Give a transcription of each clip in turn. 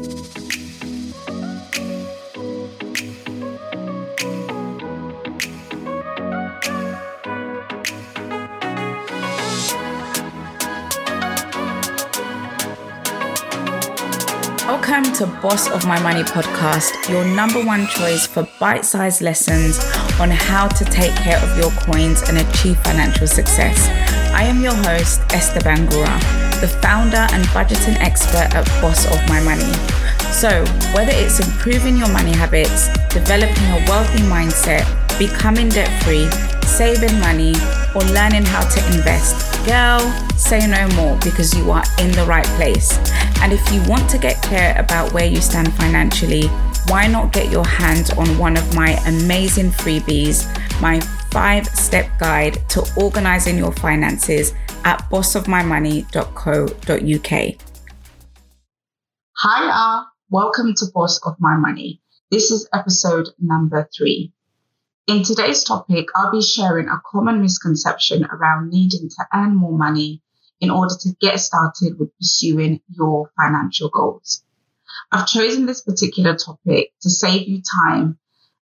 Welcome to Boss of My Money podcast, your number one choice for bite sized lessons on how to take care of your coins and achieve financial success. I am your host, Esther Bangura, the founder and budgeting expert at Boss of My Money. So, whether it's improving your money habits, developing a wealthy mindset, becoming debt free, saving money, or learning how to invest, girl, say no more because you are in the right place. And if you want to get clear about where you stand financially, why not get your hands on one of my amazing freebies, my five step guide to organizing your finances at bossofmymoney.co.uk. Hi, Hiya, welcome to Boss of My Money. This is episode number three. In today's topic, I'll be sharing a common misconception around needing to earn more money in order to get started with pursuing your financial goals. I've chosen this particular topic to save you time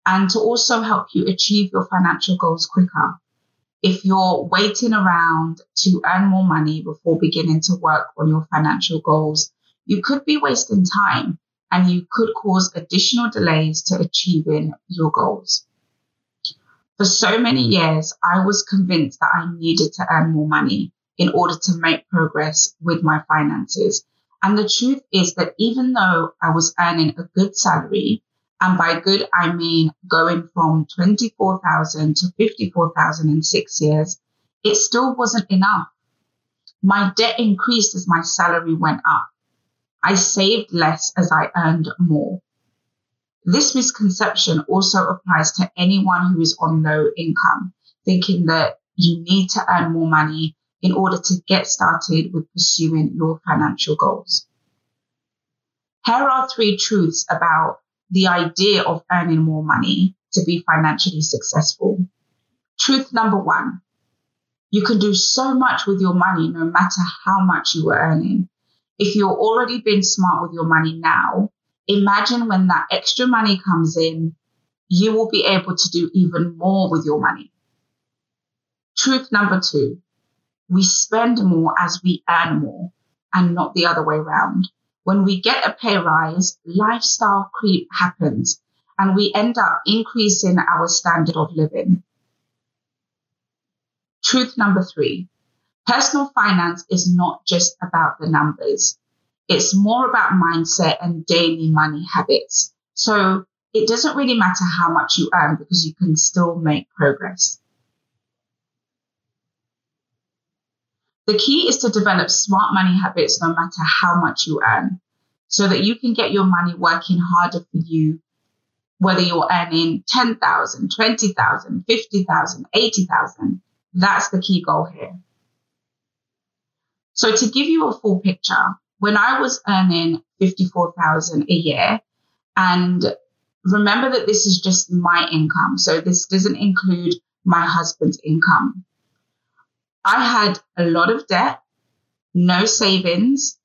and to also help you achieve your financial goals quicker. If you're waiting around to earn more money before beginning to work on your financial goals, you could be wasting time and you could cause additional delays to achieving your goals. For so many years, I was convinced that I needed to earn more money in order to make progress with my finances. And the truth is that even though I was earning a good salary, and by good, I mean going from 24,000 to 54,000 in six years, it still wasn't enough. My debt increased as my salary went up. I saved less as I earned more. This misconception also applies to anyone who is on low income, thinking that you need to earn more money in order to get started with pursuing your financial goals. Here are three truths about the idea of earning more money to be financially successful. Truth number one, you can do so much with your money no matter how much you are earning. If you're already being smart with your money now, imagine when that extra money comes in, you will be able to do even more with your money. Truth number two, we spend more as we earn more and not the other way around. When we get a pay rise, lifestyle creep happens and we end up increasing our standard of living. Truth number three, personal finance is not just about the numbers. It's more about mindset and daily money habits. So it doesn't really matter how much you earn because you can still make progress. The key is to develop smart money habits no matter how much you earn so that you can get your money working harder for you, whether you're earning 10,000, 20,000, 50,000, 80,000. That's the key goal here. So to give you a full picture, when I was earning 54,000 a year and remember that this is just my income. So this doesn't include my husband's income. I had a lot of debt, no savings.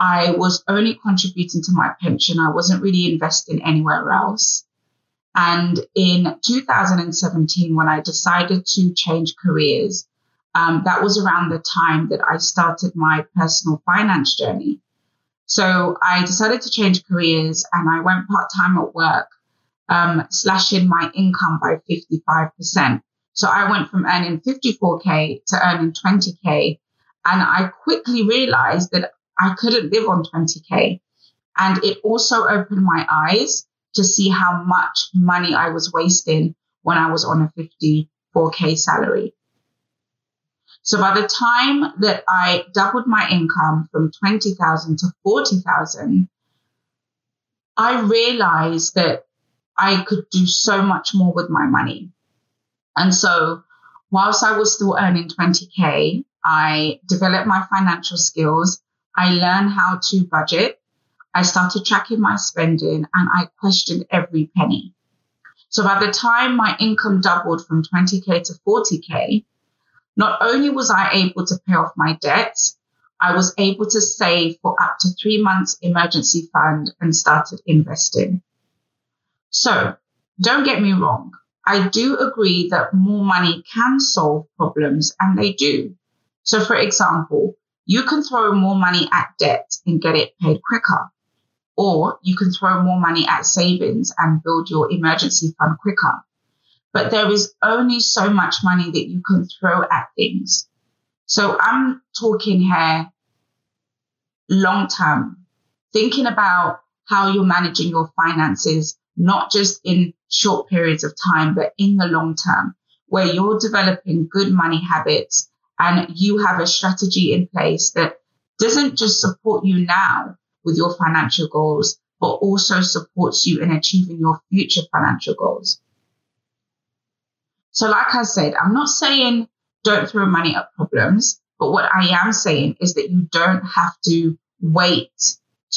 I was only contributing to my pension. I wasn't really investing anywhere else. And in 2017, when I decided to change careers, um, that was around the time that I started my personal finance journey. So I decided to change careers and I went part time at work, um, slashing my income by 55%. So I went from earning 54K to earning 20K. And I quickly realized that I couldn't live on 20K. And it also opened my eyes to see how much money I was wasting when I was on a 54K salary. So by the time that I doubled my income from 20,000 to 40,000, I realized that I could do so much more with my money. And so, whilst I was still earning 20K, I developed my financial skills. I learned how to budget. I started tracking my spending and I questioned every penny. So by the time my income doubled from 20K to 40K, not only was I able to pay off my debts, I was able to save for up to three months emergency fund and started investing. So don't get me wrong. I do agree that more money can solve problems and they do. So for example, you can throw more money at debt and get it paid quicker. Or you can throw more money at savings and build your emergency fund quicker. But there is only so much money that you can throw at things. So I'm talking here long term, thinking about how you're managing your finances, not just in short periods of time, but in the long term, where you're developing good money habits and you have a strategy in place that doesn't just support you now with your financial goals, but also supports you in achieving your future financial goals. So, like I said, I'm not saying don't throw money at problems, but what I am saying is that you don't have to wait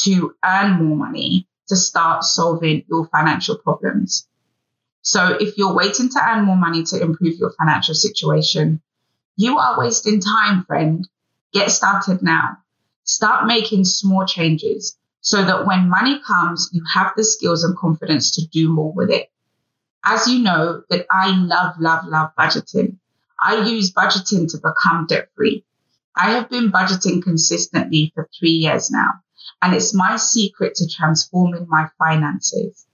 to earn more money to start solving your financial problems. So if you're waiting to earn more money to improve your financial situation, you are wasting time, friend. Get started now. Start making small changes so that when money comes, you have the skills and confidence to do more with it. As you know that I love, love, love budgeting. I use budgeting to become debt free. I have been budgeting consistently for three years now, and it's my secret to transforming my finances.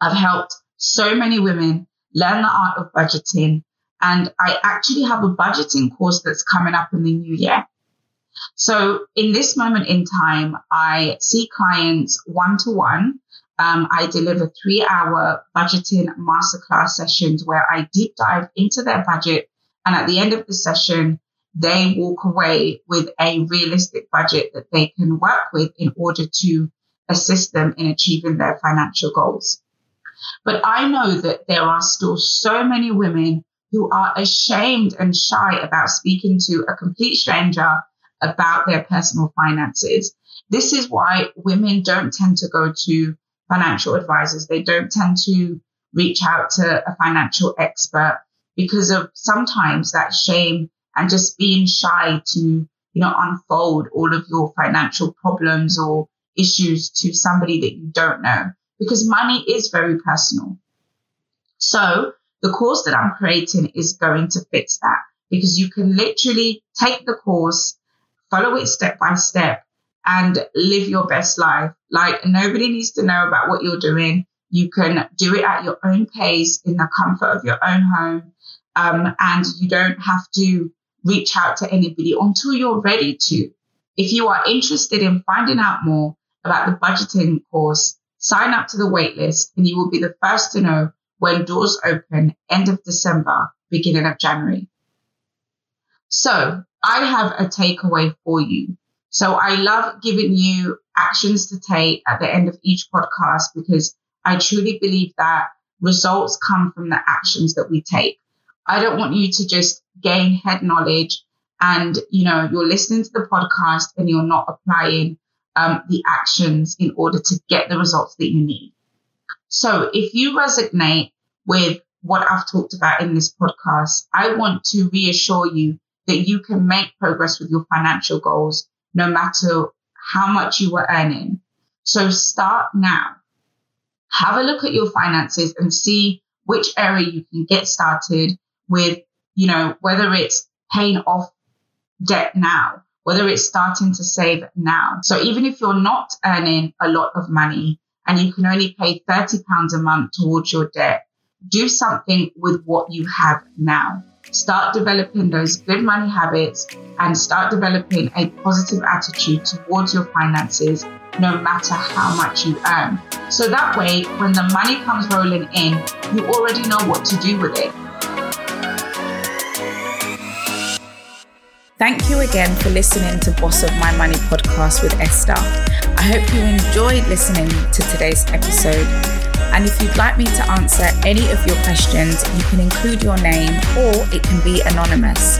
I've helped so many women learn the art of budgeting, and I actually have a budgeting course that's coming up in the new year. So in this moment in time, I see clients one to one. I deliver three hour budgeting masterclass sessions where I deep dive into their budget. And at the end of the session, they walk away with a realistic budget that they can work with in order to assist them in achieving their financial goals. But I know that there are still so many women who are ashamed and shy about speaking to a complete stranger about their personal finances. This is why women don't tend to go to financial advisors. They don't tend to reach out to a financial expert because of sometimes that shame and just being shy to, you know, unfold all of your financial problems or issues to somebody that you don't know because money is very personal. So the course that I'm creating is going to fix that because you can literally take the course, follow it step by step and live your best life. Like nobody needs to know about what you're doing. You can do it at your own pace in the comfort of your own home. Um, and you don't have to reach out to anybody until you're ready to. If you are interested in finding out more about the budgeting course, sign up to the waitlist and you will be the first to know when doors open end of December, beginning of January. So I have a takeaway for you. So I love giving you actions to take at the end of each podcast because I truly believe that results come from the actions that we take. I don't want you to just gain head knowledge and, you know, you're listening to the podcast and you're not applying um, the actions in order to get the results that you need. So if you resonate with what I've talked about in this podcast, I want to reassure you that you can make progress with your financial goals no matter how much you were earning. So start now. Have a look at your finances and see which area you can get started with, you know, whether it's paying off debt now, whether it's starting to save now. So even if you're not earning a lot of money and you can only pay 30 pounds a month towards your debt, do something with what you have now. Start developing those good money habits and start developing a positive attitude towards your finances no matter how much you earn. So that way, when the money comes rolling in, you already know what to do with it. Thank you again for listening to Boss of My Money podcast with Esther. I hope you enjoyed listening to today's episode. And if you'd like me to answer any of your questions, you can include your name or it can be anonymous.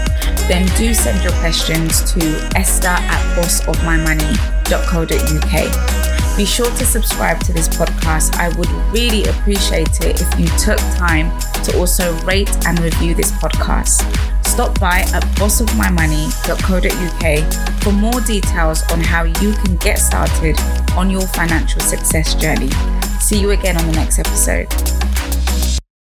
Then do send your questions to esther at bossofmymoney.co.uk. Be sure to subscribe to this podcast. I would really appreciate it if you took time to also rate and review this podcast. Stop by at bossofmymoney.co.uk for more details on how you can get started on your financial success journey. See you again on the next episode.